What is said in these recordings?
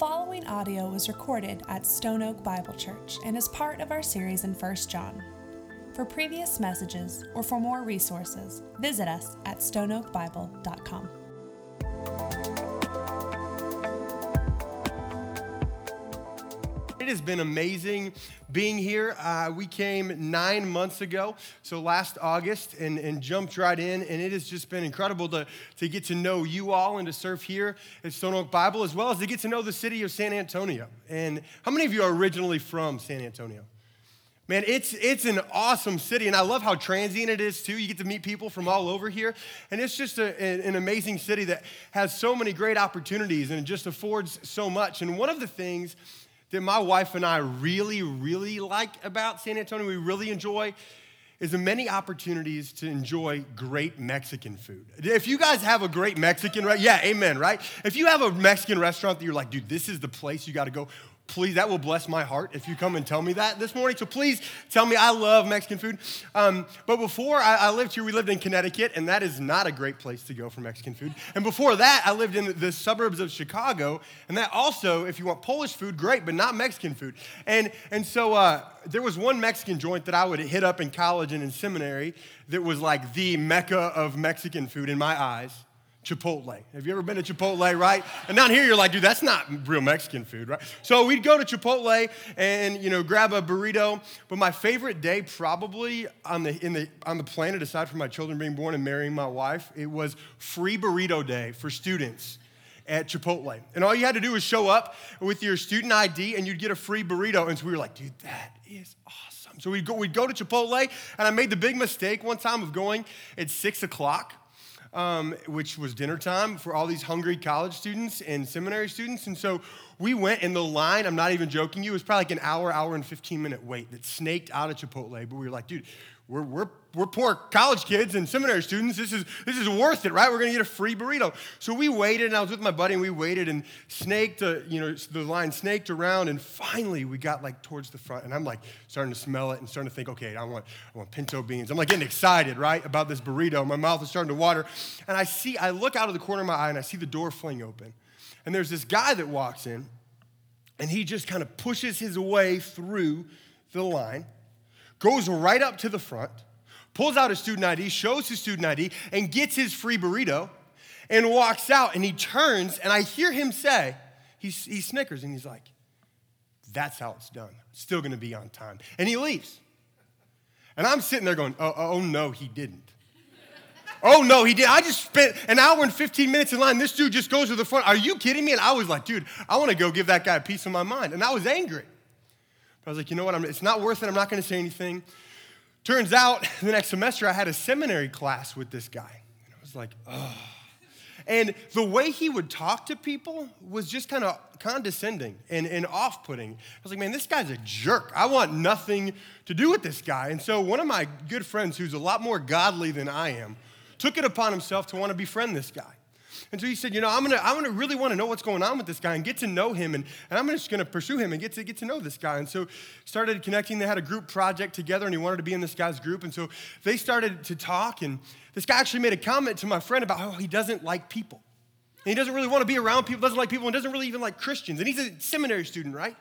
following audio was recorded at Stone Oak Bible Church and is part of our series in 1 John. For previous messages or for more resources, visit us at stoneoakbible.com. has been amazing being here. Uh, we came nine months ago, so last August, and, and jumped right in, and it has just been incredible to, to get to know you all and to serve here at Stone Oak Bible, as well as to get to know the city of San Antonio. And how many of you are originally from San Antonio? Man, it's, it's an awesome city, and I love how transient it is too. You get to meet people from all over here, and it's just a, an amazing city that has so many great opportunities and it just affords so much. And one of the things that my wife and I really, really like about San Antonio, we really enjoy, is the many opportunities to enjoy great Mexican food. If you guys have a great Mexican, right? Yeah, amen, right? If you have a Mexican restaurant that you're like, dude, this is the place you got to go please, that will bless my heart if you come and tell me that this morning. So please tell me I love Mexican food. Um, but before I, I, lived here, we lived in Connecticut, and that is not a great place to go for Mexican food. And before that, I lived in the suburbs of Chicago, and that also, if you want Polish food, great, but not Mexican food. And, and so uh, there was one Mexican joint that I would hit up in college and in seminary that was like the mecca of Mexican food in my eyes. Chipotle. Have you ever been to Chipotle, right? And down here, you're like, dude, that's not real Mexican food, right? So we'd go to Chipotle and, you know, grab a burrito. But my favorite day, probably on the, in the, on the planet, aside from my children being born and marrying my wife, it was free burrito day for students at Chipotle. And all you had to do was show up with your student ID and you'd get a free burrito. And so we were like, dude, that is awesome. So we'd go, we'd go to Chipotle, and I made the big mistake one time of going at six o'clock um, which was dinner time for all these hungry college students and seminary students. And so we went in the line, I'm not even joking you, it was probably like an hour, hour and 15 minute wait that snaked out of Chipotle. But we were like, dude, we're, we're, we're poor college kids and seminary students. This is, this is worth it, right? We're gonna get a free burrito. So we waited, and I was with my buddy, and we waited and snaked, uh, you know, the line snaked around, and finally we got like towards the front, and I'm like starting to smell it and starting to think, okay, I want, I want pinto beans. I'm like getting excited, right, about this burrito. My mouth is starting to water, and I see, I look out of the corner of my eye, and I see the door fling open, and there's this guy that walks in, and he just kind of pushes his way through the line goes right up to the front, pulls out his student ID, shows his student ID, and gets his free burrito and walks out. And he turns, and I hear him say, he, he snickers, and he's like, That's how it's done. Still gonna be on time. And he leaves. And I'm sitting there going, Oh, oh no, he didn't. Oh no, he did. I just spent an hour and 15 minutes in line. This dude just goes to the front. Are you kidding me? And I was like, dude, I want to go give that guy a piece of my mind. And I was angry. But I was like, you know what? I'm, it's not worth it. I'm not going to say anything. Turns out the next semester I had a seminary class with this guy. And I was like, oh. And the way he would talk to people was just kind of condescending and, and off putting. I was like, man, this guy's a jerk. I want nothing to do with this guy. And so one of my good friends, who's a lot more godly than I am, took it upon himself to want to befriend this guy. And so he said, you know, I'm gonna, I'm gonna really want to know what's going on with this guy and get to know him, and, and I'm just gonna pursue him and get to get to know this guy. And so started connecting. They had a group project together, and he wanted to be in this guy's group. And so they started to talk, and this guy actually made a comment to my friend about how he doesn't like people. And he doesn't really want to be around people, doesn't like people, and doesn't really even like Christians. And he's a seminary student, right?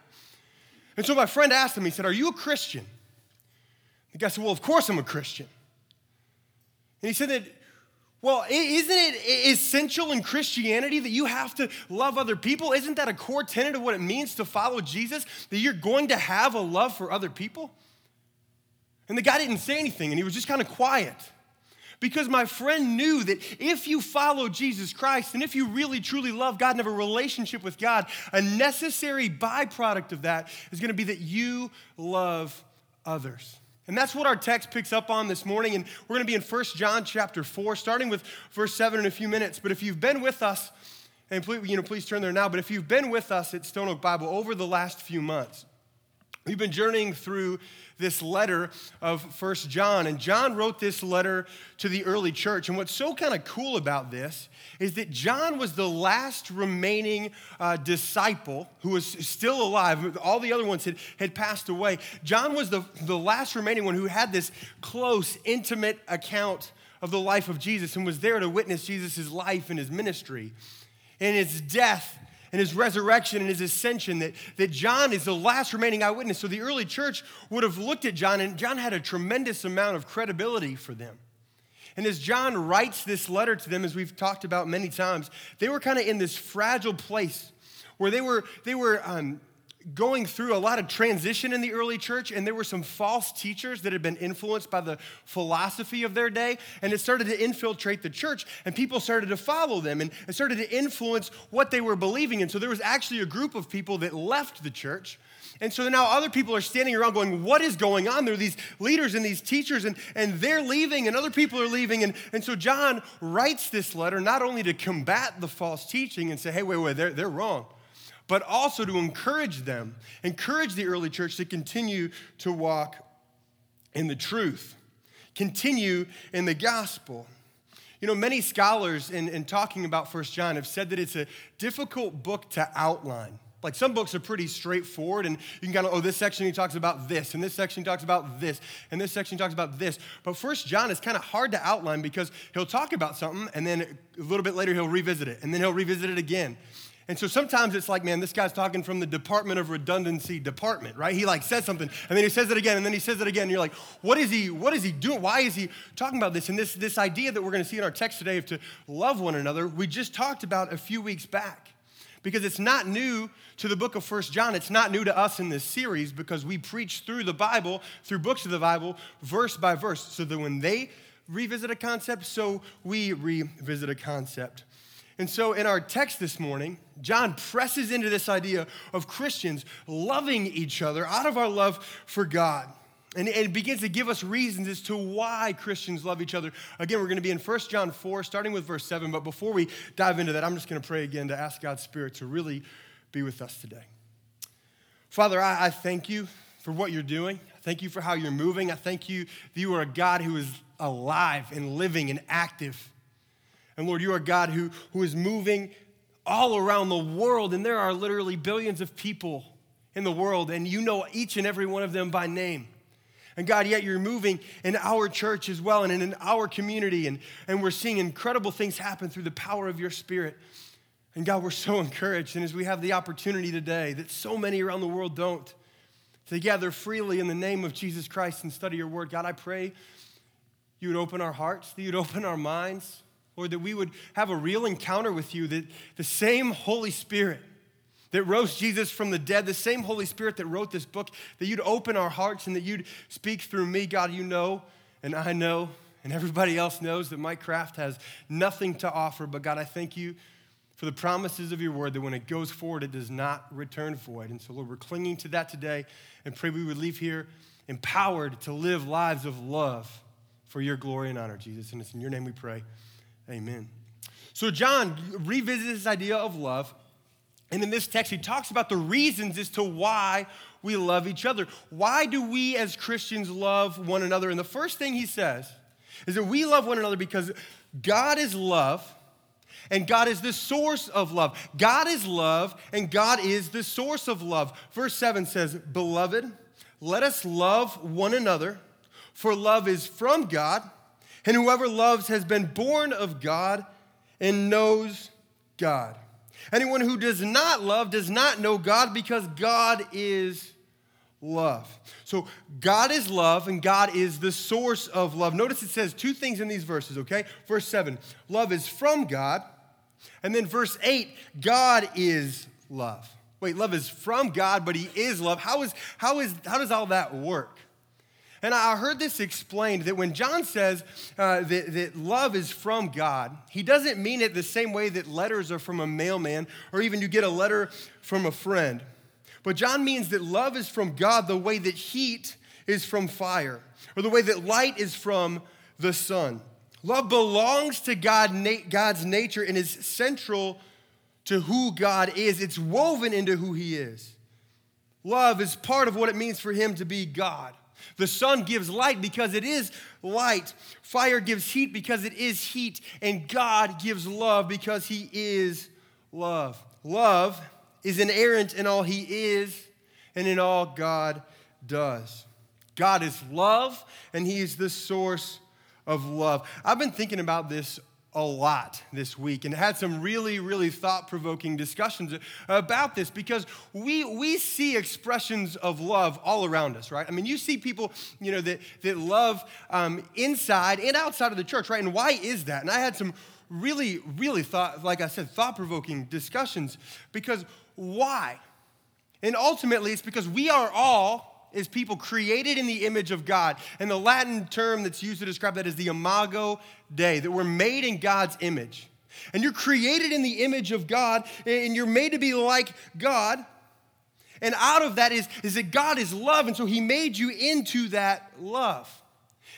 And so my friend asked him, he said, Are you a Christian? The guy said, Well, of course I'm a Christian. And he said that well, isn't it essential in Christianity that you have to love other people? Isn't that a core tenet of what it means to follow Jesus? That you're going to have a love for other people? And the guy didn't say anything and he was just kind of quiet. Because my friend knew that if you follow Jesus Christ and if you really truly love God and have a relationship with God, a necessary byproduct of that is going to be that you love others. And that's what our text picks up on this morning. And we're going to be in 1 John chapter 4, starting with verse 7 in a few minutes. But if you've been with us, and please, you know, please turn there now, but if you've been with us at Stone Oak Bible over the last few months, we've been journeying through this letter of First John. And John wrote this letter to the early church. And what's so kind of cool about this is that John was the last remaining uh, disciple who was still alive. All the other ones had, had passed away. John was the, the last remaining one who had this close, intimate account of the life of Jesus and was there to witness Jesus' life and his ministry. And his death and his resurrection and his ascension, that, that John is the last remaining eyewitness. So the early church would have looked at John, and John had a tremendous amount of credibility for them. And as John writes this letter to them, as we've talked about many times, they were kind of in this fragile place where they were, they were um, going through a lot of transition in the early church, and there were some false teachers that had been influenced by the philosophy of their day, and it started to infiltrate the church, and people started to follow them, and it started to influence what they were believing. And so there was actually a group of people that left the church. And so now other people are standing around going, What is going on? There are these leaders and these teachers, and, and they're leaving, and other people are leaving. And, and so John writes this letter not only to combat the false teaching and say, Hey, wait, wait, they're, they're wrong but also to encourage them, encourage the early church to continue to walk in the truth, continue in the gospel. You know, many scholars in, in talking about First John have said that it's a difficult book to outline. Like some books are pretty straightforward, and you can kind of, oh, this section he talks about this, and this section he talks about this, and this section he talks about this. But First John is kind of hard to outline because he'll talk about something, and then a little bit later he'll revisit it, and then he'll revisit it again. And so sometimes it's like, man, this guy's talking from the Department of Redundancy department, right? He like says something, and then he says it again, and then he says it again. And you're like, what is he, what is he doing? Why is he talking about this? And this, this idea that we're gonna see in our text today of to love one another, we just talked about a few weeks back. Because it's not new to the book of First John. It's not new to us in this series because we preach through the Bible, through books of the Bible, verse by verse. So that when they revisit a concept, so we revisit a concept. And so, in our text this morning, John presses into this idea of Christians loving each other out of our love for God. And it begins to give us reasons as to why Christians love each other. Again, we're going to be in 1 John 4, starting with verse 7. But before we dive into that, I'm just going to pray again to ask God's Spirit to really be with us today. Father, I, I thank you for what you're doing. I Thank you for how you're moving. I thank you that you are a God who is alive and living and active. And Lord, you are a God who, who is moving all around the world, and there are literally billions of people in the world, and you know each and every one of them by name. And God, yet you're moving in our church as well and in our community, and, and we're seeing incredible things happen through the power of your spirit. And God, we're so encouraged. And as we have the opportunity today that so many around the world don't, to gather freely in the name of Jesus Christ and study your word, God, I pray you would open our hearts, that you'd open our minds, Lord, that we would have a real encounter with you, that the same Holy Spirit that rose Jesus from the dead, the same Holy Spirit that wrote this book, that you'd open our hearts and that you'd speak through me. God, you know, and I know, and everybody else knows that my craft has nothing to offer. But God, I thank you for the promises of your word that when it goes forward, it does not return void. And so, Lord, we're clinging to that today and pray we would leave here empowered to live lives of love for your glory and honor, Jesus. And it's in your name we pray. Amen. So, John revisits this idea of love. And in this text, he talks about the reasons as to why we love each other. Why do we as Christians love one another? And the first thing he says is that we love one another because God is love and God is the source of love. God is love and God is the source of love. Verse 7 says, Beloved, let us love one another, for love is from God and whoever loves has been born of God and knows God. Anyone who does not love does not know God because God is love. So God is love and God is the source of love. Notice it says two things in these verses, okay? Verse 7, love is from God. And then verse 8, God is love. Wait, love is from God, but he is love. How is how is how does all that work? And I heard this explained that when John says uh, that, that love is from God, he doesn't mean it the same way that letters are from a mailman or even you get a letter from a friend. But John means that love is from God the way that heat is from fire or the way that light is from the sun. Love belongs to God, God's nature and is central to who God is. It's woven into who He is. Love is part of what it means for Him to be God. The sun gives light because it is light. Fire gives heat because it is heat. And God gives love because He is love. Love is inerrant in all He is and in all God does. God is love, and He is the source of love. I've been thinking about this a lot this week and had some really, really thought provoking discussions about this because we, we see expressions of love all around us, right? I mean, you see people, you know, that, that love um, inside and outside of the church, right? And why is that? And I had some really, really thought, like I said, thought provoking discussions because why? And ultimately, it's because we are all is people created in the image of God. And the Latin term that's used to describe that is the imago Dei, that we're made in God's image. And you're created in the image of God, and you're made to be like God. And out of that is, is that God is love, and so He made you into that love.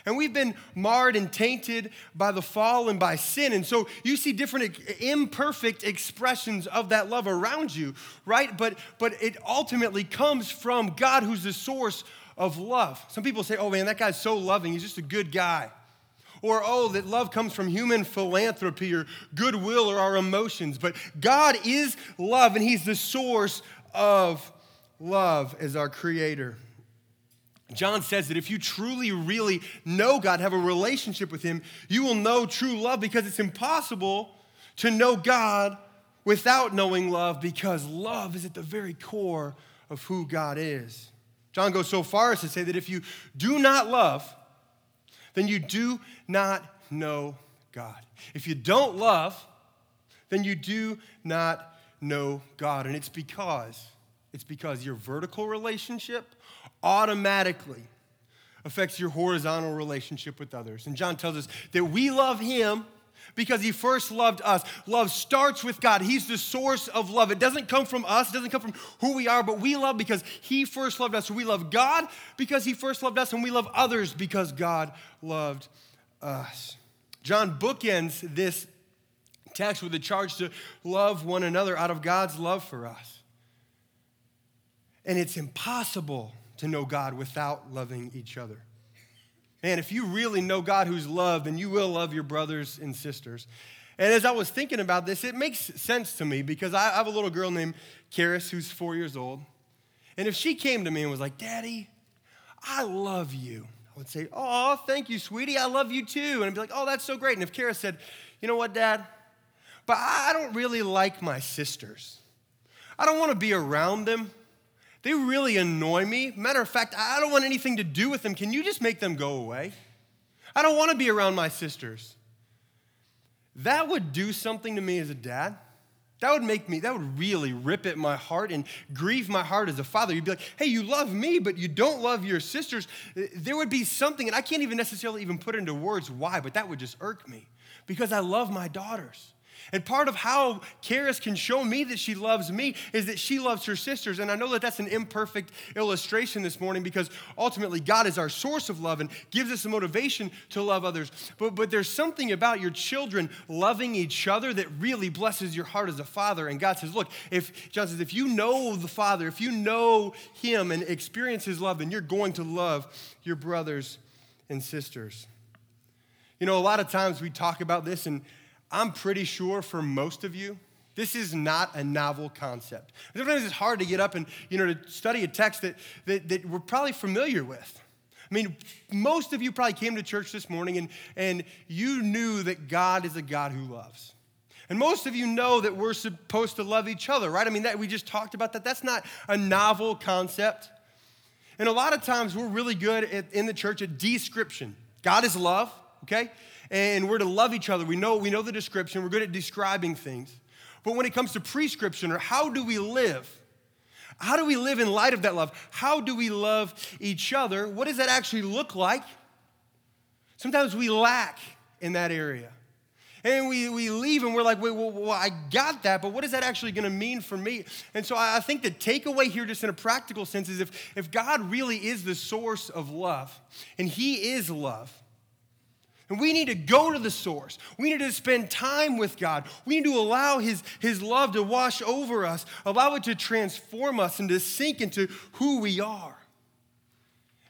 And we've been marred and tainted by the fall and by sin. And so you see different imperfect expressions of that love around you, right? But, but it ultimately comes from God, who's the source of love. Some people say, oh man, that guy's so loving, he's just a good guy. Or, oh, that love comes from human philanthropy or goodwill or our emotions. But God is love, and He's the source of love as our creator. John says that if you truly, really know God, have a relationship with Him, you will know true love because it's impossible to know God without knowing love because love is at the very core of who God is. John goes so far as to say that if you do not love, then you do not know God. If you don't love, then you do not know God. And it's because, it's because your vertical relationship automatically affects your horizontal relationship with others. And John tells us that we love him because he first loved us. Love starts with God. He's the source of love. It doesn't come from us, it doesn't come from who we are, but we love because he first loved us. We love God because he first loved us, and we love others because God loved us. John bookends this text with a charge to love one another out of God's love for us. And it's impossible to know God without loving each other. Man, if you really know God who's love, then you will love your brothers and sisters. And as I was thinking about this, it makes sense to me because I have a little girl named Karis who's four years old. And if she came to me and was like, Daddy, I love you, I would say, Oh, thank you, sweetie. I love you too. And I'd be like, Oh, that's so great. And if Karis said, You know what, Dad? But I don't really like my sisters. I don't want to be around them. They really annoy me. Matter of fact, I don't want anything to do with them. Can you just make them go away? I don't want to be around my sisters. That would do something to me as a dad. That would make me, that would really rip at my heart and grieve my heart as a father. You'd be like, hey, you love me, but you don't love your sisters. There would be something, and I can't even necessarily even put into words why, but that would just irk me because I love my daughters. And part of how Karis can show me that she loves me is that she loves her sisters. And I know that that's an imperfect illustration this morning because ultimately God is our source of love and gives us a motivation to love others. But, but there's something about your children loving each other that really blesses your heart as a father. And God says, look, if John says, if you know the Father, if you know Him and experience His love, then you're going to love your brothers and sisters. You know, a lot of times we talk about this and I'm pretty sure for most of you, this is not a novel concept. Sometimes it's hard to get up and you know to study a text that, that, that we're probably familiar with. I mean, most of you probably came to church this morning and, and you knew that God is a God who loves. And most of you know that we're supposed to love each other, right? I mean, that, we just talked about that. That's not a novel concept. And a lot of times we're really good at, in the church at description. God is love, okay? And we're to love each other. We know, we know the description, we're good at describing things. But when it comes to prescription or how do we live, how do we live in light of that love? How do we love each other? What does that actually look like? Sometimes we lack in that area. And we, we leave and we're like, wait, well, well I got that, but what is that actually going to mean for me? And so I think the takeaway here, just in a practical sense, is if, if God really is the source of love, and He is love, and we need to go to the source. We need to spend time with God. We need to allow His, His love to wash over us, allow it to transform us and to sink into who we are.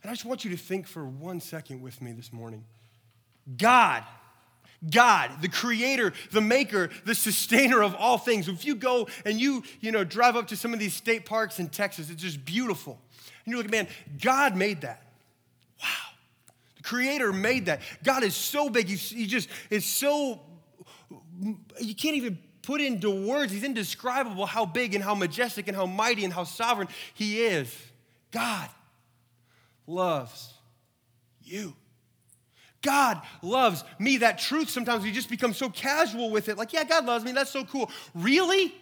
And I just want you to think for one second with me this morning. God, God, the creator, the maker, the sustainer of all things. If you go and you, you know, drive up to some of these state parks in Texas, it's just beautiful. And you're like, man, God made that. Wow. Creator made that. God is so big. He, just is so you can't even put into words. He's indescribable how big and how majestic and how mighty and how sovereign He is. God loves you. God loves me. That truth, sometimes we just become so casual with it. Like, yeah, God loves me. That's so cool. Really?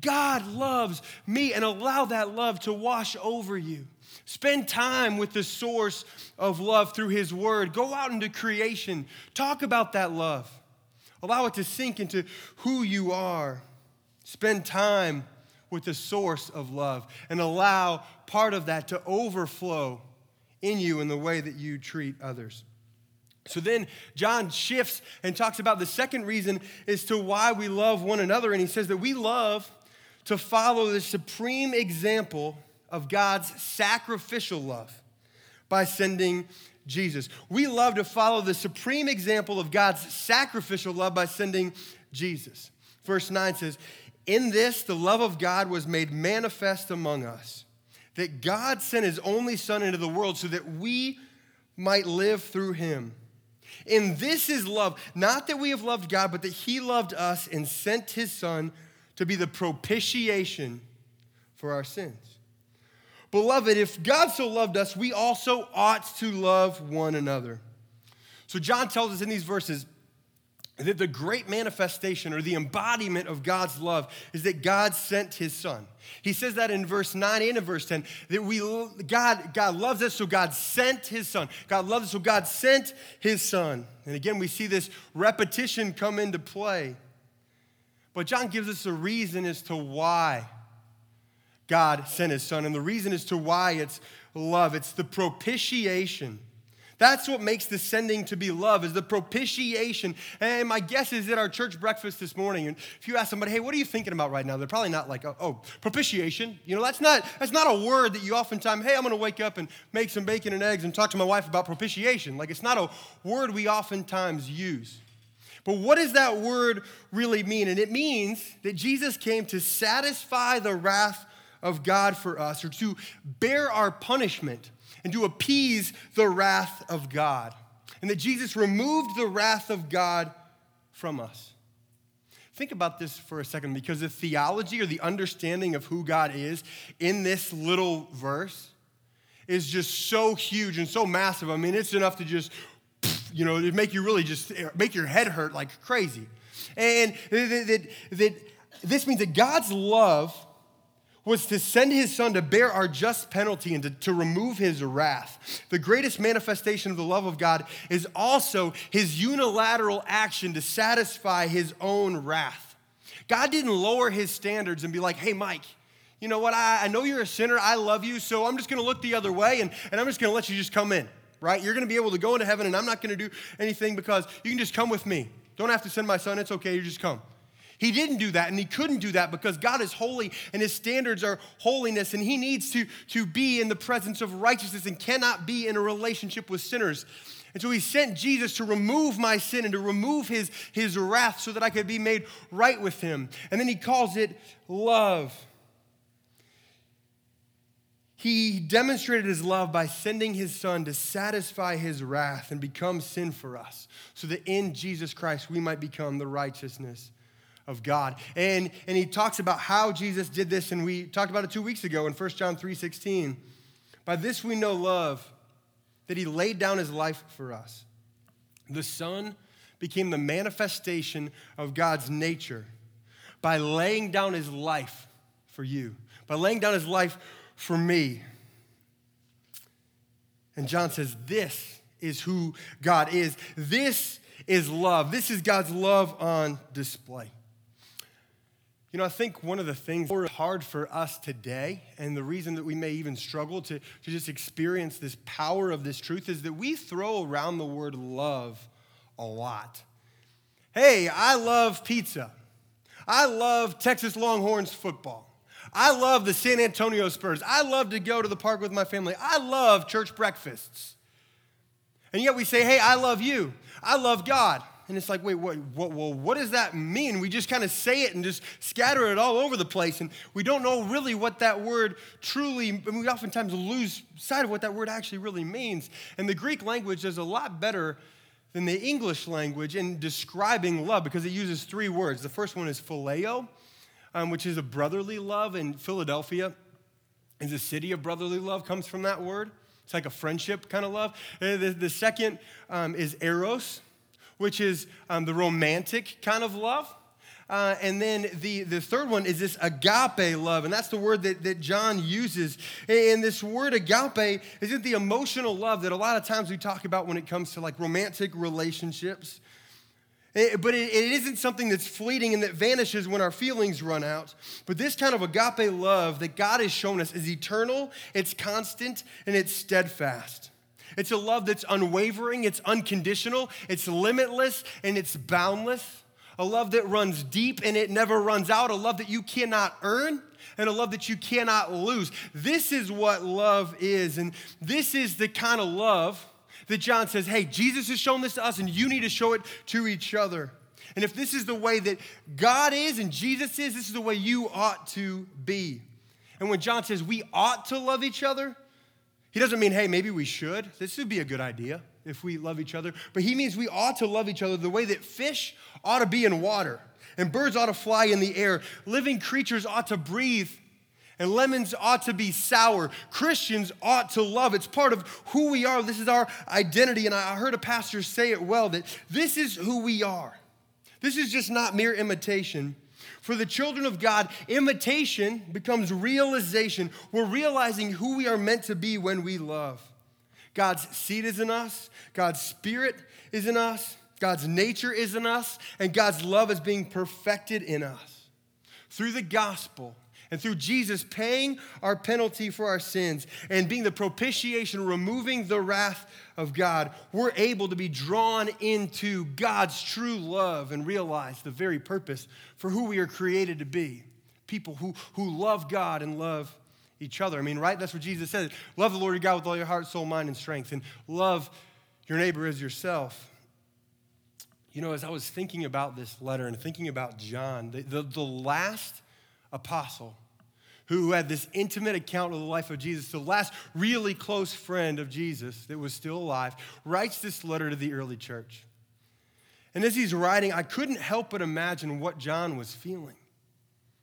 God loves me and allow that love to wash over you. Spend time with the source of love through His Word. Go out into creation. Talk about that love. Allow it to sink into who you are. Spend time with the source of love and allow part of that to overflow in you in the way that you treat others. So then John shifts and talks about the second reason as to why we love one another. And he says that we love to follow the supreme example of God's sacrificial love by sending Jesus. We love to follow the supreme example of God's sacrificial love by sending Jesus. Verse 9 says, In this the love of God was made manifest among us, that God sent his only Son into the world so that we might live through him. And this is love, not that we have loved God, but that he loved us and sent his Son to be the propitiation for our sins. Beloved, if God so loved us, we also ought to love one another. So, John tells us in these verses that the great manifestation or the embodiment of God's love is that God sent his son. He says that in verse 9 and in verse 10 that we God God loves us so God sent his son. God loves us so God sent his son. And again we see this repetition come into play. But John gives us a reason as to why God sent his son. And the reason as to why it's love, it's the propitiation. That's what makes the sending to be love is the propitiation. And my guess is at our church breakfast this morning, and if you ask somebody, hey, what are you thinking about right now? They're probably not like, oh, oh propitiation. You know, that's not that's not a word that you oftentimes, hey, I'm gonna wake up and make some bacon and eggs and talk to my wife about propitiation. Like it's not a word we oftentimes use. But what does that word really mean? And it means that Jesus came to satisfy the wrath of God for us, or to bear our punishment and to appease the wrath of God. And that Jesus removed the wrath of God from us. Think about this for a second because the theology or the understanding of who God is in this little verse is just so huge and so massive. I mean, it's enough to just, you know, make you really just make your head hurt like crazy. And that, that, that this means that God's love was to send his son to bear our just penalty and to, to remove his wrath. The greatest manifestation of the love of God is also his unilateral action to satisfy his own wrath. God didn't lower his standards and be like, hey, Mike, you know what? I, I know you're a sinner. I love you. So I'm just going to look the other way and, and I'm just going to let you just come in, right? You're going to be able to go into heaven and I'm not going to do anything because you can just come with me. Don't have to send my son. It's okay. You just come. He didn't do that, and he couldn't do that because God is holy and his standards are holiness, and he needs to, to be in the presence of righteousness and cannot be in a relationship with sinners. And so he sent Jesus to remove my sin and to remove his, his wrath so that I could be made right with him. And then he calls it love. He demonstrated his love by sending his son to satisfy his wrath and become sin for us, so that in Jesus Christ we might become the righteousness of God. And, and he talks about how Jesus did this, and we talked about it two weeks ago in 1 John 3.16. By this we know love, that he laid down his life for us. The Son became the manifestation of God's nature by laying down his life for you, by laying down his life for me. And John says, This is who God is. This is love. This is God's love on display. You know, I think one of the things hard for us today, and the reason that we may even struggle to, to just experience this power of this truth, is that we throw around the word love a lot. Hey, I love pizza. I love Texas Longhorns football. I love the San Antonio Spurs. I love to go to the park with my family. I love church breakfasts. And yet we say, hey, I love you. I love God. And it's like, wait, what, what, what does that mean? We just kind of say it and just scatter it all over the place. And we don't know really what that word truly, and we oftentimes lose sight of what that word actually really means. And the Greek language does a lot better than the English language in describing love because it uses three words. The first one is phileo, um, which is a brotherly love, and Philadelphia is a city of brotherly love, comes from that word. It's like a friendship kind of love. Uh, the, the second um, is eros, which is um, the romantic kind of love. Uh, and then the, the third one is this agape love, and that's the word that, that John uses. And this word agape isn't the emotional love that a lot of times we talk about when it comes to like romantic relationships. It, but it, it isn't something that's fleeting and that vanishes when our feelings run out. But this kind of agape love that God has shown us is eternal, it's constant, and it's steadfast. It's a love that's unwavering, it's unconditional, it's limitless, and it's boundless a love that runs deep and it never runs out, a love that you cannot earn, and a love that you cannot lose. This is what love is, and this is the kind of love that John says, hey, Jesus has shown this to us, and you need to show it to each other. And if this is the way that God is and Jesus is, this is the way you ought to be. And when John says we ought to love each other, he doesn't mean, hey, maybe we should. This would be a good idea if we love each other. But he means we ought to love each other the way that fish ought to be in water, and birds ought to fly in the air. Living creatures ought to breathe, and lemons ought to be sour. Christians ought to love. It's part of who we are. This is our identity. And I heard a pastor say it well that this is who we are. This is just not mere imitation. For the children of God, imitation becomes realization. We're realizing who we are meant to be when we love. God's seed is in us, God's spirit is in us, God's nature is in us, and God's love is being perfected in us. Through the gospel and through Jesus paying our penalty for our sins and being the propitiation, removing the wrath of God, we're able to be drawn into God's true love and realize the very purpose for who we are created to be people who, who love God and love each other. I mean, right? That's what Jesus said. Love the Lord your God with all your heart, soul, mind, and strength, and love your neighbor as yourself. You know, as I was thinking about this letter and thinking about John, the, the, the last apostle who had this intimate account of the life of Jesus, the last really close friend of Jesus that was still alive, writes this letter to the early church. And as he's writing, I couldn't help but imagine what John was feeling.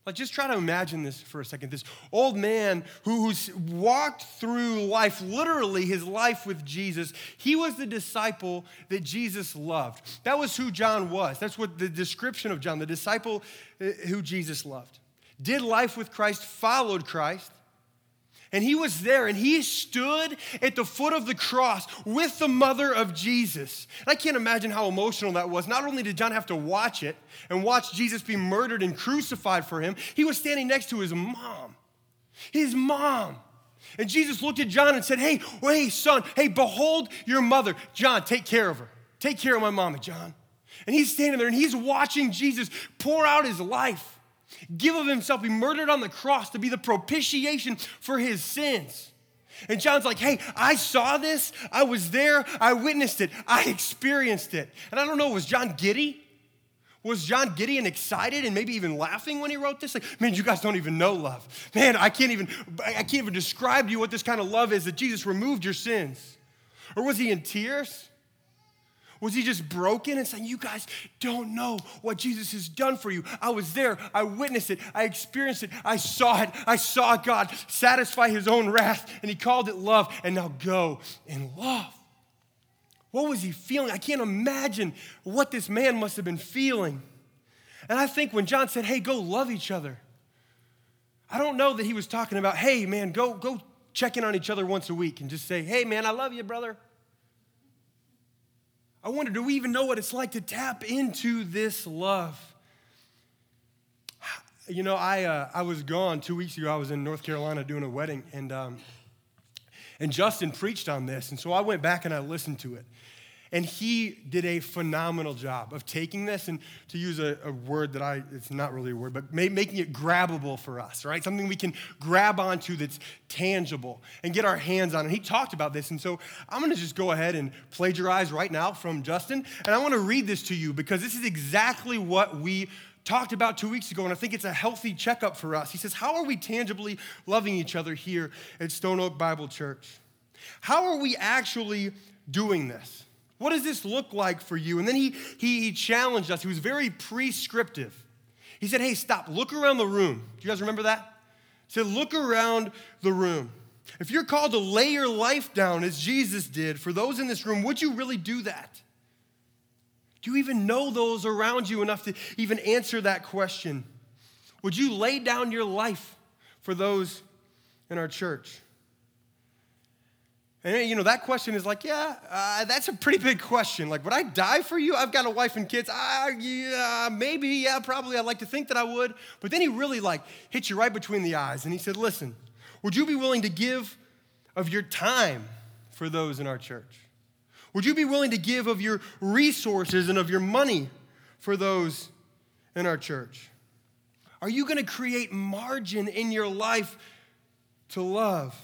Like, just try to imagine this for a second. This old man who, who's walked through life, literally his life with Jesus, he was the disciple that Jesus loved. That was who John was. That's what the description of John, the disciple uh, who Jesus loved. Did life with Christ, followed Christ, and he was there and he stood at the foot of the cross with the mother of Jesus. And I can't imagine how emotional that was. Not only did John have to watch it and watch Jesus be murdered and crucified for him, he was standing next to his mom. His mom. And Jesus looked at John and said, Hey, hey, son, hey, behold your mother. John, take care of her. Take care of my mama, John. And he's standing there and he's watching Jesus pour out his life give of himself, be murdered on the cross to be the propitiation for his sins. And John's like, hey, I saw this. I was there. I witnessed it. I experienced it. And I don't know, was John giddy? Was John giddy and excited and maybe even laughing when he wrote this? Like, man, you guys don't even know love. Man, I can't even, I can't even describe to you what this kind of love is that Jesus removed your sins. Or was he in tears? Was he just broken and saying, You guys don't know what Jesus has done for you? I was there. I witnessed it. I experienced it. I saw it. I saw God satisfy his own wrath, and he called it love. And now go in love. What was he feeling? I can't imagine what this man must have been feeling. And I think when John said, Hey, go love each other, I don't know that he was talking about, Hey, man, go, go check in on each other once a week and just say, Hey, man, I love you, brother. I wonder, do we even know what it's like to tap into this love? You know, I, uh, I was gone two weeks ago. I was in North Carolina doing a wedding, and, um, and Justin preached on this. And so I went back and I listened to it. And he did a phenomenal job of taking this and to use a, a word that I, it's not really a word, but making it grabbable for us, right? Something we can grab onto that's tangible and get our hands on. And he talked about this. And so I'm going to just go ahead and plagiarize right now from Justin. And I want to read this to you because this is exactly what we talked about two weeks ago, and I think it's a healthy checkup for us. He says, How are we tangibly loving each other here at Stone Oak Bible Church? How are we actually doing this? What does this look like for you? And then he, he, he challenged us. He was very prescriptive. He said, Hey, stop, look around the room. Do you guys remember that? He said, Look around the room. If you're called to lay your life down as Jesus did for those in this room, would you really do that? Do you even know those around you enough to even answer that question? Would you lay down your life for those in our church? And you know, that question is like, yeah, uh, that's a pretty big question. Like, would I die for you? I've got a wife and kids. Uh, yeah, maybe, yeah, probably. I'd like to think that I would. But then he really like hit you right between the eyes and he said, listen, would you be willing to give of your time for those in our church? Would you be willing to give of your resources and of your money for those in our church? Are you going to create margin in your life to love?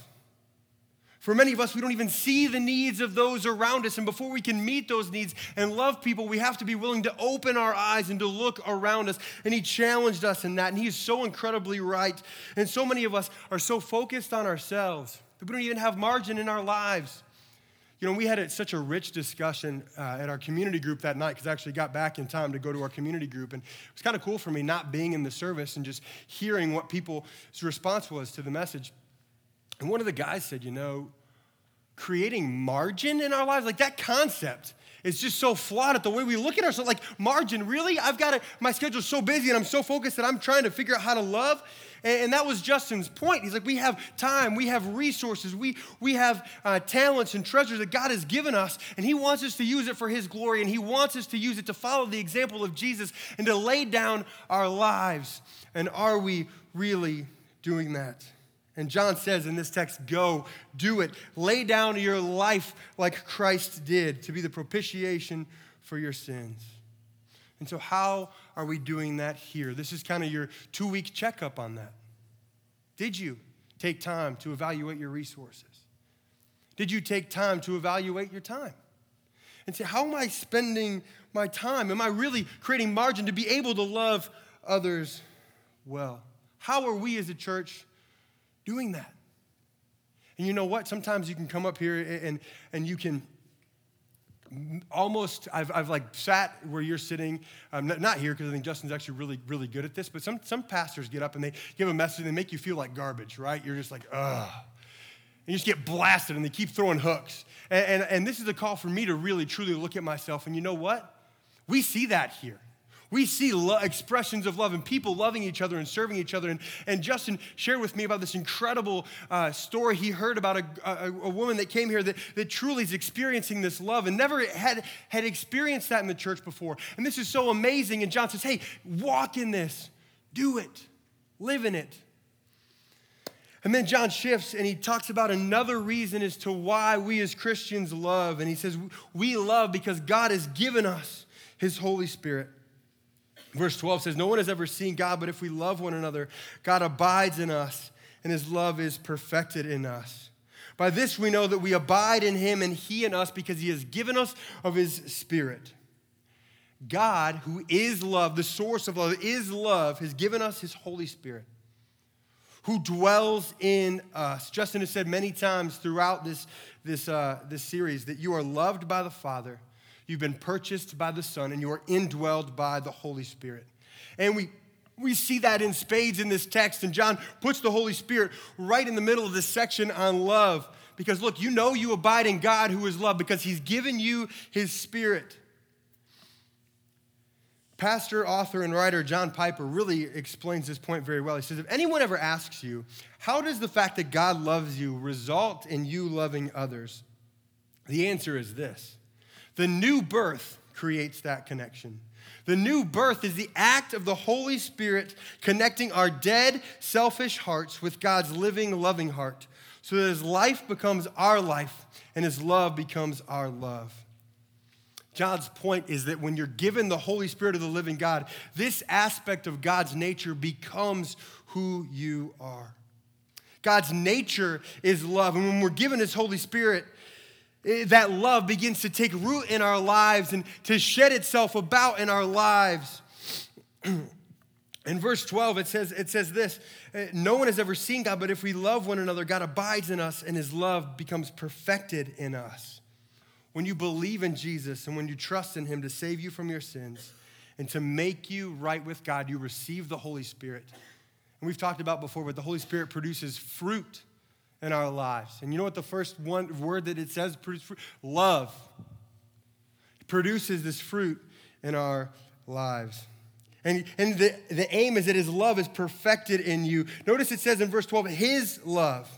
For many of us, we don't even see the needs of those around us. And before we can meet those needs and love people, we have to be willing to open our eyes and to look around us. And He challenged us in that. And He is so incredibly right. And so many of us are so focused on ourselves that we don't even have margin in our lives. You know, we had such a rich discussion uh, at our community group that night because I actually got back in time to go to our community group. And it was kind of cool for me not being in the service and just hearing what people's response was to the message. And one of the guys said, you know, creating margin in our lives, like that concept is just so flawed at the way we look at ourselves. Like, margin, really? I've got to, my schedule's so busy and I'm so focused that I'm trying to figure out how to love. And, and that was Justin's point. He's like, we have time, we have resources, we, we have uh, talents and treasures that God has given us, and He wants us to use it for His glory, and He wants us to use it to follow the example of Jesus and to lay down our lives. And are we really doing that? And John says in this text, go, do it. Lay down your life like Christ did to be the propitiation for your sins. And so, how are we doing that here? This is kind of your two week checkup on that. Did you take time to evaluate your resources? Did you take time to evaluate your time? And say, how am I spending my time? Am I really creating margin to be able to love others well? How are we as a church doing that. And you know what? Sometimes you can come up here and, and you can almost, I've, I've like sat where you're sitting, um, not, here because I think Justin's actually really, really good at this, but some, some pastors get up and they give a message and they make you feel like garbage, right? You're just like, ugh. And you just get blasted and they keep throwing hooks. And, and, and this is a call for me to really, truly look at myself. And you know what? We see that here. We see lo- expressions of love and people loving each other and serving each other. And, and Justin shared with me about this incredible uh, story he heard about a, a, a, woman that came here that, that truly is experiencing this love and never had, had experienced that in the church before. And this is so amazing. And John says, hey, walk in this, do it, live in it. And then John shifts and he talks about another reason as to why we as Christians love. And he says, We love because God has given us his Holy Spirit. Verse 12 says, No one has ever seen God, but if we love one another, God abides in us, and his love is perfected in us. By this we know that we abide in him and he in us because he has given us of his Spirit. God, who is love, the source of love, is love, has given us his Holy Spirit, who dwells in us. Justin has said many times throughout this, this, uh, this series that you are loved by the Father You've been purchased by the Son, and you are indwelled by the Holy Spirit. And we we see that in spades in this text, and John puts the Holy Spirit right in the middle of this section on love. Because look, you know you abide in God who is love because he's given you his spirit. Pastor, author, and writer John Piper really explains this point very well. He says, If anyone ever asks you, how does the fact that God loves you result in you loving others? The answer is this the new birth creates that connection. The new birth is the act of the Holy Spirit connecting our dead, selfish hearts with God's living, loving heart so that his life becomes our life and his love becomes our love. John's point is that when you're given the Holy Spirit of the living God, this aspect of God's nature becomes who you are. God's nature is love. And when we're given his Holy Spirit, that love begins to take root in our lives and to shed itself about in our lives. in verse 12, it says, it says this eh, No one has ever seen God, but if we love one another, God abides in us and his love becomes perfected in us. when you believe in Jesus and when you trust in Him to save you from your sins and to make you right with God, you receive the Holy Spirit. And we've talked about before, but the Holy Spirit produces fruit in our lives. And you know what the first one word that it says? Love. It produces this fruit in our lives. And, and the, the aim is that his love is perfected in you. Notice it says in verse 12, his love.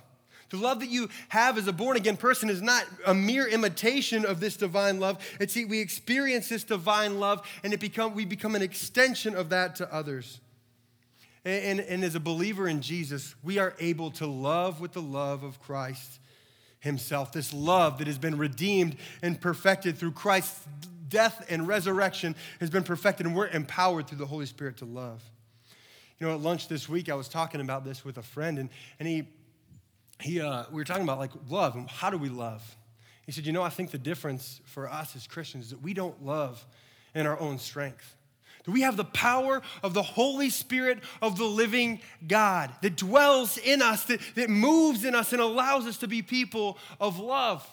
The love that you have as a born again person is not a mere imitation of this divine love. It's see, we experience this divine love and it become, we become an extension of that to others. And, and, and as a believer in Jesus, we are able to love with the love of Christ Himself. This love that has been redeemed and perfected through Christ's death and resurrection has been perfected, and we're empowered through the Holy Spirit to love. You know, at lunch this week, I was talking about this with a friend, and, and he he, uh, we were talking about like love and how do we love? He said, You know, I think the difference for us as Christians is that we don't love in our own strength. That we have the power of the Holy Spirit of the living God that dwells in us, that, that moves in us, and allows us to be people of love.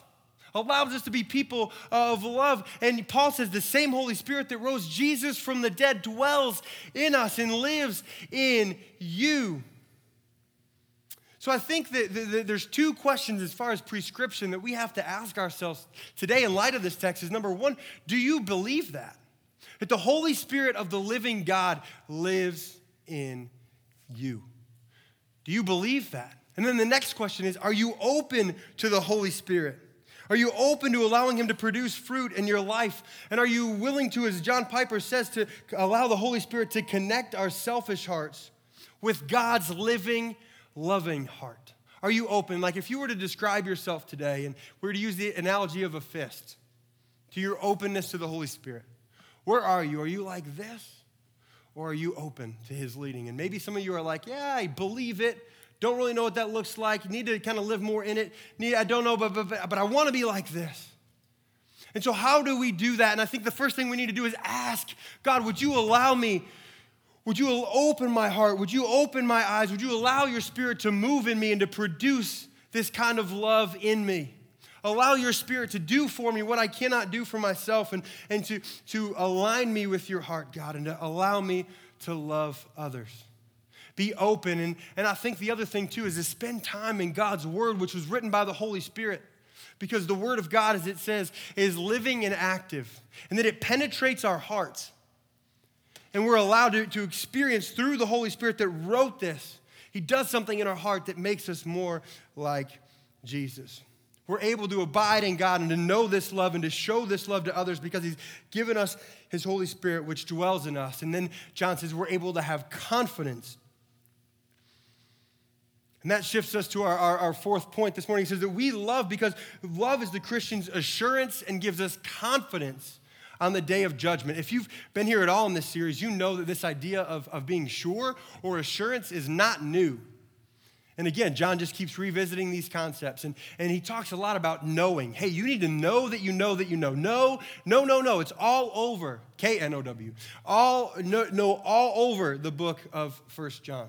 Allows us to be people of love. And Paul says the same Holy Spirit that rose Jesus from the dead dwells in us and lives in you. So I think that, there's two questions as far as prescription that we have to ask ourselves today in light of this text is number one, do you believe that? That the Holy Spirit of the living God lives in you. Do you believe that? And then the next question is, are you open to the Holy Spirit? Are you open to allowing Him to produce fruit in your life? And are you willing to, as John Piper says, to allow the Holy Spirit to connect our selfish hearts with God's living, loving heart? Are you open? Like if you were to describe yourself today and we were to use the analogy of a fist to your openness to the Holy Spirit, where are you? Are you like this? Or are you open to his leading? And maybe some of you are like, yeah, I believe it. Don't really know what that looks like. Need to kind of live more in it. Need, I don't know, but, but, but I want to be like this. And so, how do we do that? And I think the first thing we need to do is ask God, would you allow me would you open my heart? Would you open my eyes? Would you allow your spirit to move in me and to produce this kind of love in me? Allow your spirit to do for me what I cannot do for myself and, and to, to align me with your heart, God, and to allow me to love others. Be open. And, and I think the other thing, too, is to spend time in God's word, which was written by the Holy Spirit. Because the word of God, as it says, is living and active, and that it penetrates our hearts and we're allowed to, to experience through the Holy Spirit that wrote this. He does something in our heart that makes us more like Jesus. We're able to abide in God and to know this love and to show this love to others because He's given us His Holy Spirit, which dwells in us. And then John says we're able to have confidence. And that shifts us to our, our, our, fourth point this morning. He says that we love because love is the Christian's assurance and gives us confidence on the day of judgment. If you've been here at all in this series, you know that this idea of, of being sure or assurance is not new. And again, John just keeps revisiting these concepts and, and he talks a lot about knowing. Hey, you need to know that you know that you know. No, no, no, no. It's all over. K N O W. All no, no, all over the book of First John.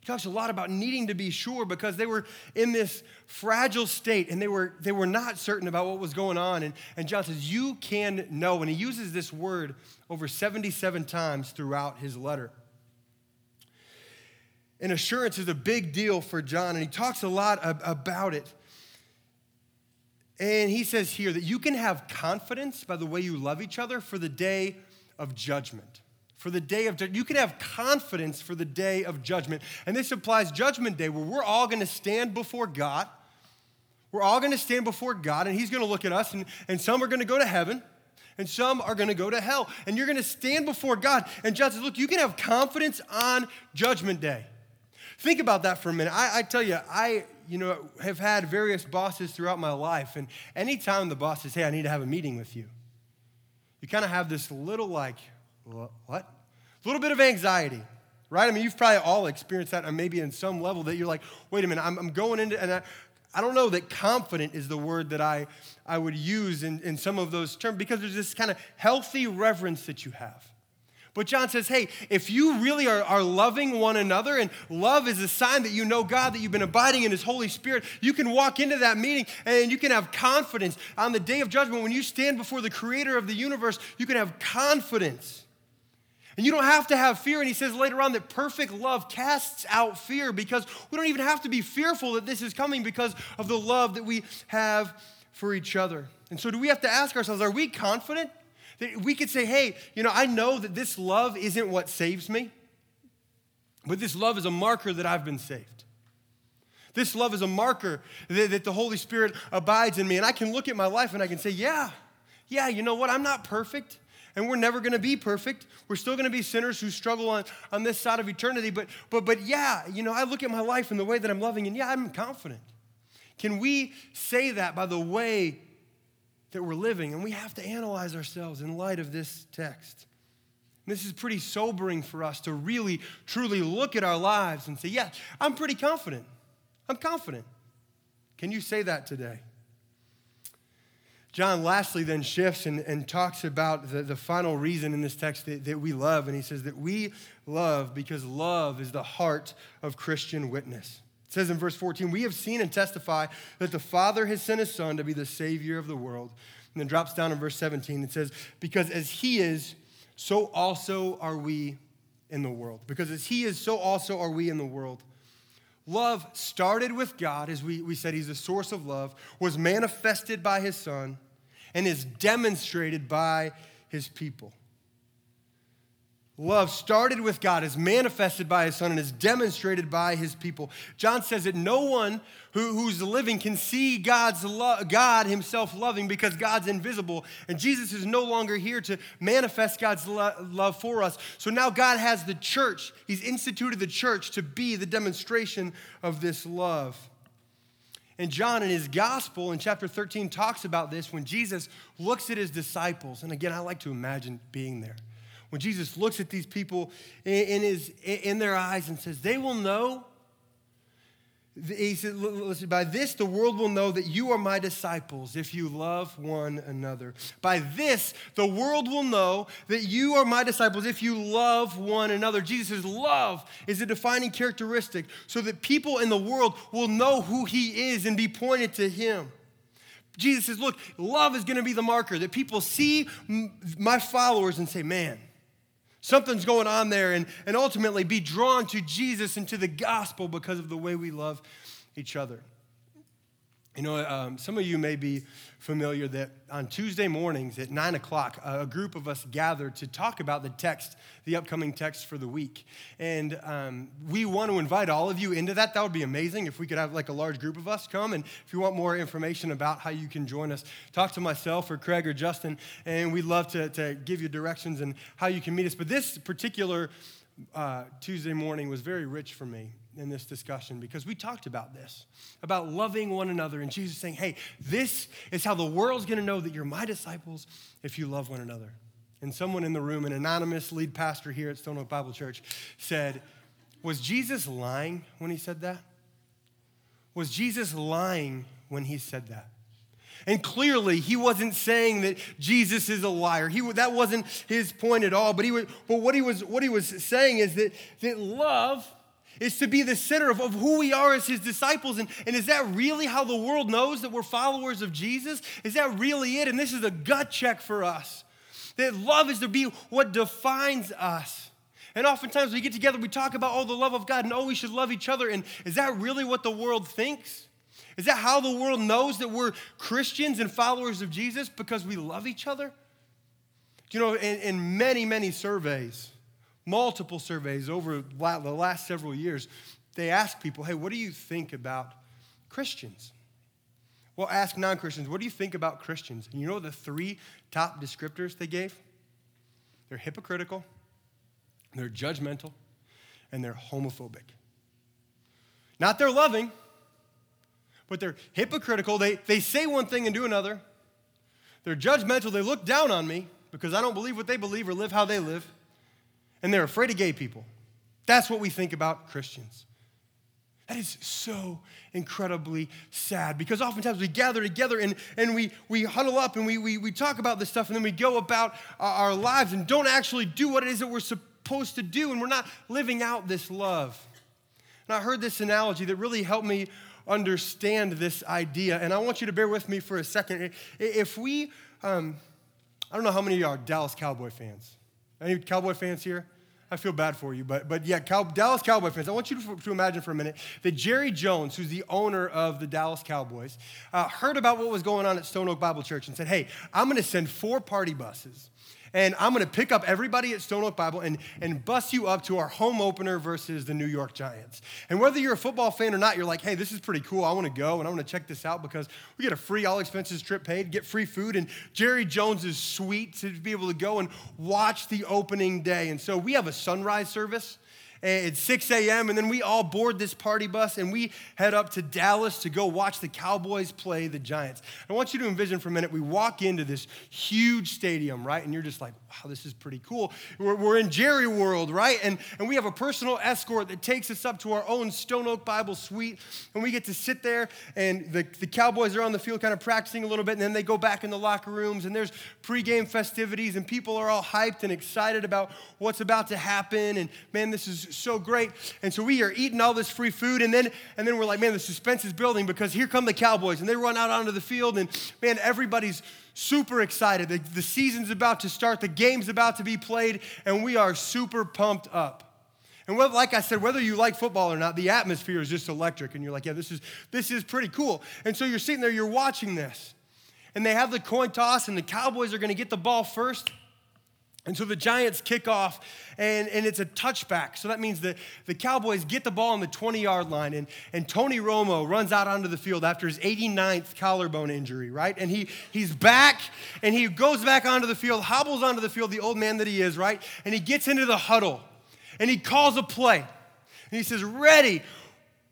He talks a lot about needing to be sure because they were in this fragile state and they were, they were not certain about what was going on. And, and John says, You can know. And he uses this word over 77 times throughout his letter. And assurance is a big deal for John, and he talks a lot about it. And he says here that you can have confidence by the way you love each other for the day of judgment for the day of judgment. you can have confidence for the day of judgment and this applies judgment day where we're all going to stand before god we're all going to stand before god and he's going to look at us and, and some are going to go to heaven and some are going to go to hell and you're going to stand before god and says look you can have confidence on judgment day think about that for a minute i, I tell you i you know have had various bosses throughout my life and anytime the boss says hey i need to have a meeting with you you kind of have this little like what? A little bit of anxiety, right? I mean, you've probably all experienced that, and maybe in some level that you're like, wait a minute, I'm, I'm going into, and I, I don't know that confident is the word that I, I would use in, in some of those terms because there's this kind of healthy reverence that you have. But John says, hey, if you really are, are loving one another, and love is a sign that you know God, that you've been abiding in His Holy Spirit, you can walk into that meeting and you can have confidence. On the day of judgment, when you stand before the Creator of the universe, you can have confidence. And you don't have to have fear. And he says later on that perfect love casts out fear because we don't even have to be fearful that this is coming because of the love that we have for each other. And so, do we have to ask ourselves, are we confident? We could say, hey, you know, I know that this love isn't what saves me, but this love is a marker that I've been saved. This love is a marker that, that the Holy Spirit abides in me. And I can look at my life and I can say, yeah, yeah, you know what? I'm not perfect and we're never going to be perfect. We're still going to be sinners who struggle on, on this side of eternity. But, but, but yeah, you know, I look at my life and the way that I'm loving, and yeah, I'm confident. Can we say that by the way that we're living, and we have to analyze ourselves in light of this text. This is pretty sobering for us to really, truly look at our lives and say, Yeah, I'm pretty confident. I'm confident. Can you say that today? John lastly then shifts and, and talks about the, the final reason in this text that, that we love. And he says that we love because love is the heart of Christian witness. It says in verse 14, We have seen and testify that the Father has sent his Son to be the Savior of the world. And then drops down in verse 17, it says, Because as he is, so also are we in the world. Because as he is, so also are we in the world. Love started with God, as we, we said, he's the source of love, was manifested by his Son, and is demonstrated by his people. Love started with God, is manifested by his son, and is demonstrated by his people. John says that no one who, who's living can see God's lo- God himself loving because God's invisible. And Jesus is no longer here to manifest God's lo- love for us. So now God has the church. He's instituted the church to be the demonstration of this love. And John in his gospel in chapter 13 talks about this when Jesus looks at his disciples. And again, I like to imagine being there when Jesus looks at these people in, his, in their eyes and says, They will know. He said, listen, by this the world will know that you are my disciples if you love one another. By this the world will know that you are my disciples if you love one another. Jesus' love is a defining characteristic so that people in the world will know who he is and be pointed to him. Jesus says, Look, love is going to be the marker that people see my followers and say, Man, Something's going on there, and, and ultimately be drawn to Jesus and to the gospel because of the way we love each other. You know, um, some of you may be familiar that on Tuesday mornings at 9 o'clock, a group of us gather to talk about the text, the upcoming text for the week. And um, we want to invite all of you into that. That would be amazing if we could have like a large group of us come. And if you want more information about how you can join us, talk to myself or Craig or Justin, and we'd love to, to give you directions and how you can meet us. But this particular uh, Tuesday morning was very rich for me in this discussion because we talked about this, about loving one another, and Jesus saying, hey, this is how the world's gonna know that you're my disciples if you love one another. And someone in the room, an anonymous lead pastor here at Stone Oak Bible Church, said, Was Jesus lying when he said that? Was Jesus lying when he said that? And clearly, he wasn't saying that Jesus is a liar. He, that wasn't his point at all. But, he was, but what, he was, what he was saying is that, that love is to be the center of, of who we are as his disciples. And, and is that really how the world knows that we're followers of Jesus? Is that really it? And this is a gut check for us that love is to be what defines us. And oftentimes we get together, we talk about, oh, the love of God, and oh, we should love each other. And is that really what the world thinks? Is that how the world knows that we're Christians and followers of Jesus? Because we love each other? Do you know, in, in many, many surveys, multiple surveys over the last several years, they ask people, hey, what do you think about Christians? Well, ask non Christians, what do you think about Christians? And you know the three top descriptors they gave? They're hypocritical, they're judgmental, and they're homophobic. Not they're loving, but they're hypocritical. They, they say one thing and do another. They're judgmental. They look down on me because I don't believe what they believe or live how they live and they're afraid of gay people. That's what we think about Christians. That is so incredibly sad because oftentimes we gather together and, and we, we huddle up and we, we, we talk about this stuff and then we go about our, lives and don't actually do what it is that we're supposed to do and we're not living out this love. And I heard this analogy that really helped me understand this idea. And I want you to bear with me for a second. If we, um, I don't know how many of you are Dallas Cowboy fans. Any Cowboy fans here? I feel bad for you, but, but yeah, Dallas Cowboy fans, I want you to, to, imagine for a minute that Jerry Jones, who's the owner of the Dallas Cowboys, uh, heard about what was going on at Stone Oak Bible Church and said, hey, I'm going to send four party buses and I'm going to pick up everybody at Stone Oak Bible and, and bus you up to our home opener versus the New York Giants. And whether you're a football fan or not, you're like, hey, this is pretty cool. I want to go and I want to check this out because we get a free all expenses trip paid, get free food, and Jerry Jones is sweet to be able to go and watch the opening day. And so we have a sunrise service Eh, it's 6 a.m., and then we all board this party bus and we head up to Dallas to go watch the Cowboys play the Giants. I want you to envision for a minute, we walk into this huge stadium, right? And you're just like, wow, this is pretty cool. We're, we're in Jerry World, right? And, and we have a personal escort that takes us up to our own Stone Oak Bible suite, and we get to sit there, and the, the Cowboys are on the field kind of practicing a little bit, and then they go back in the locker rooms, and there's pregame festivities, and people are all hyped and excited about what's about to happen. And man, this is so great. And so we are eating all this free food, and then and then we're like, man, the suspense is building because here come the Cowboys, and they run out onto the field, and man, everybody's super excited. The, the season's about to start, the game's about to be played, and we are super pumped up. And whether, like I said, whether you like football or not, the atmosphere is just electric, and you're like, yeah, this is this is pretty cool. And so you're sitting there, you're watching this, and they have the coin toss, and the Cowboys are going to get the ball first. And so the Giants kick off, and, and it's a touchback. So that means that the Cowboys get the ball on the 20 yard line, and, and Tony Romo runs out onto the field after his 89th collarbone injury, right? And he, he's back, and he goes back onto the field, hobbles onto the field, the old man that he is, right? And he gets into the huddle, and he calls a play. And he says, Ready,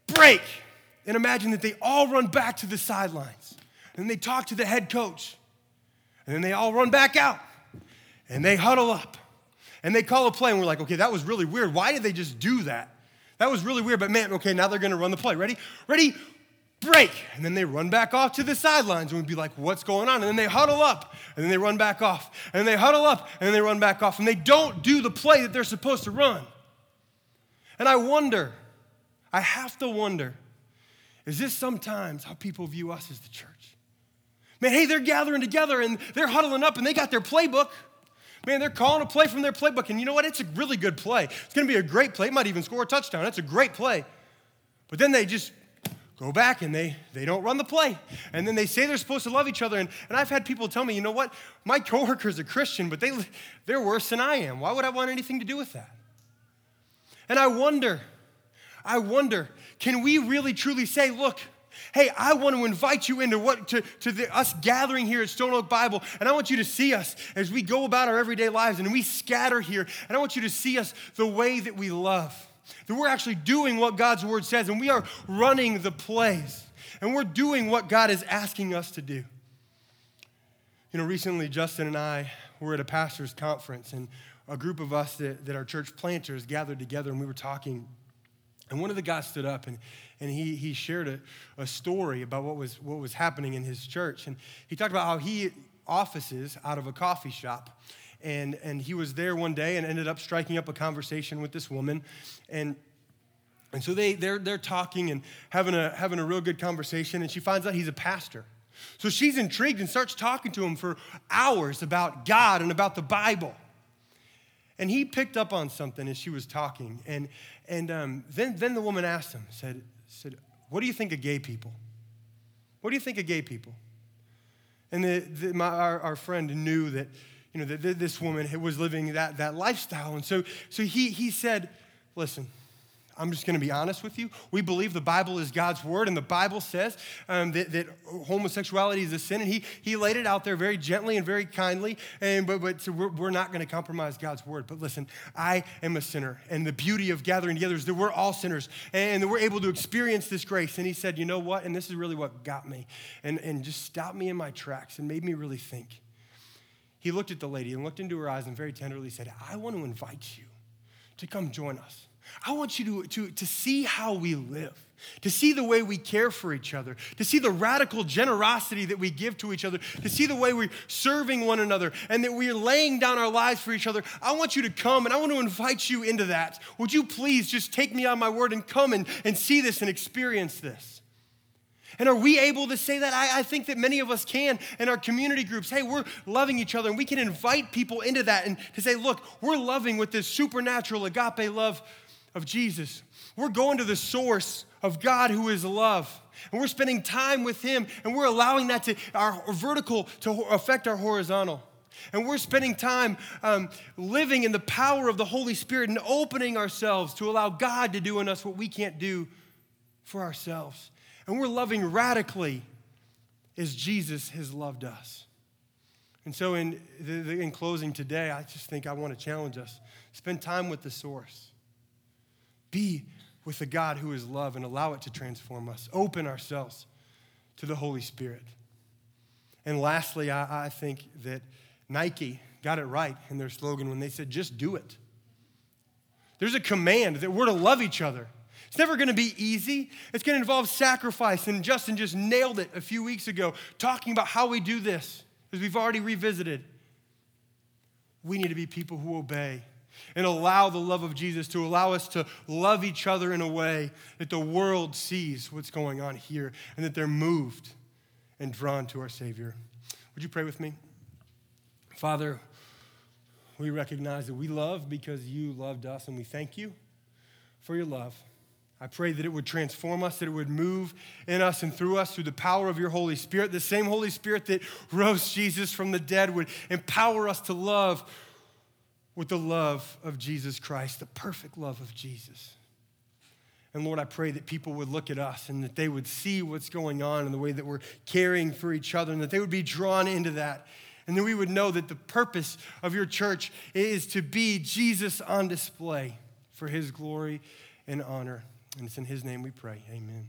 break. And imagine that they all run back to the sidelines, and they talk to the head coach, and then they all run back out and they huddle up and they call a play, and we're like, okay, that was really weird. Why did they just do that? That was really weird, but man, okay, now they're gonna run the play. Ready? Ready? Break. And then they run back off to the sidelines, and we'd be like, what's going on? And then they huddle up, and then they run back off, and they huddle up, and then they run back off, and they don't do the play that they're supposed to run. And I wonder, I have to wonder, is this sometimes how people view us as the church? Man, hey, they're gathering together and they're huddling up and they got their playbook. Man, they're calling a play from their playbook, and you know what? It's a really good play. It's going to be a great play. It might even score a touchdown. It's a great play. But then they just go back and they, they don't run the play. And then they say they're supposed to love each other. And, and I've had people tell me, you know what? My coworker's a Christian, but they, they're worse than I am. Why would I want anything to do with that? And I wonder, I wonder, can we really truly say, look, Hey, I want to invite you into what to, to the, us gathering here at Stone Oak Bible, and I want you to see us as we go about our everyday lives and we scatter here, and I want you to see us the way that we love. That we're actually doing what God's word says, and we are running the plays, and we're doing what God is asking us to do. You know, recently Justin and I were at a pastor's conference, and a group of us that, that are church planters gathered together, and we were talking. And one of the guys stood up and and he, he shared a, a story about what was, what was happening in his church. And he talked about how he offices out of a coffee shop. And, and he was there one day and ended up striking up a conversation with this woman. And, and so they, they're, they're talking and having a, having a real good conversation. And she finds out he's a pastor. So she's intrigued and starts talking to him for hours about God and about the Bible. And he picked up on something as she was talking. And, and um, then, then the woman asked him, said, said, What do you think of gay people? What do you think of gay people? And the, the, my, our, our friend knew that, you know, that this woman was living that, that lifestyle. And so, so he, he said, Listen, I'm just going to be honest with you. We believe the Bible is God's word, and the Bible says um, that, that, homosexuality is a sin. And he, he laid it out there very gently and very kindly. And, but but so we're, we're not going to compromise God's word. But listen, I am a sinner. And the beauty of gathering together is that we're all sinners and that we're able to experience this grace. And he said, You know what? And this is really what got me and, and just stopped me in my tracks and made me really think. He looked at the lady and looked into her eyes and very tenderly said, I want to invite you to come join us I want you to, to, to see how we live, to see the way we care for each other, to see the radical generosity that we give to each other, to see the way we're serving one another, and that we're laying down our lives for each other. I want you to come and I want to invite you into that. Would you please just take me on my word and come and, and see this and experience this? And are we able to say that? I, I, think that many of us can in our community groups. Hey, we're loving each other, and we can invite people into that and to say, look, we're loving with this supernatural agape love of Jesus. We're going to the source of God who is love. And we're spending time with Him, and we're allowing that to our vertical to affect our horizontal. And we're spending time um, living in the power of the Holy Spirit and opening ourselves to allow God to do in us what we can't do for ourselves. And we're loving radically as Jesus has loved us. And so, in, in closing today, I just think I want to challenge us spend time with the source. Be with the God who is love and allow it to transform us. Open ourselves to the Holy Spirit. And lastly, I, I think that Nike got it right in their slogan when they said, just do it. There's a command that we're to love each other. It's never going to be easy. It's going to involve sacrifice. And Justin just nailed it a few weeks ago, talking about how we do this, as we've already revisited. We need to be people who obey and allow the love of Jesus to allow us to love each other in a way that the world sees what's going on here and that they're moved and drawn to our Savior. Would you pray with me? Father, we recognize that we love because you loved us, and we thank you for your love. I pray that it would transform us, that it would move in us and through us through the power of your Holy Spirit. The same Holy Spirit that rose Jesus from the dead would empower us to love with the love of Jesus Christ, the perfect love of Jesus. And Lord, I pray that people would look at us and that they would see what's going on in the way that we're caring for each other and that they would be drawn into that. And then we would know that the purpose of your church is to be Jesus on display for his glory and honor. And it's in his name we pray. Amen.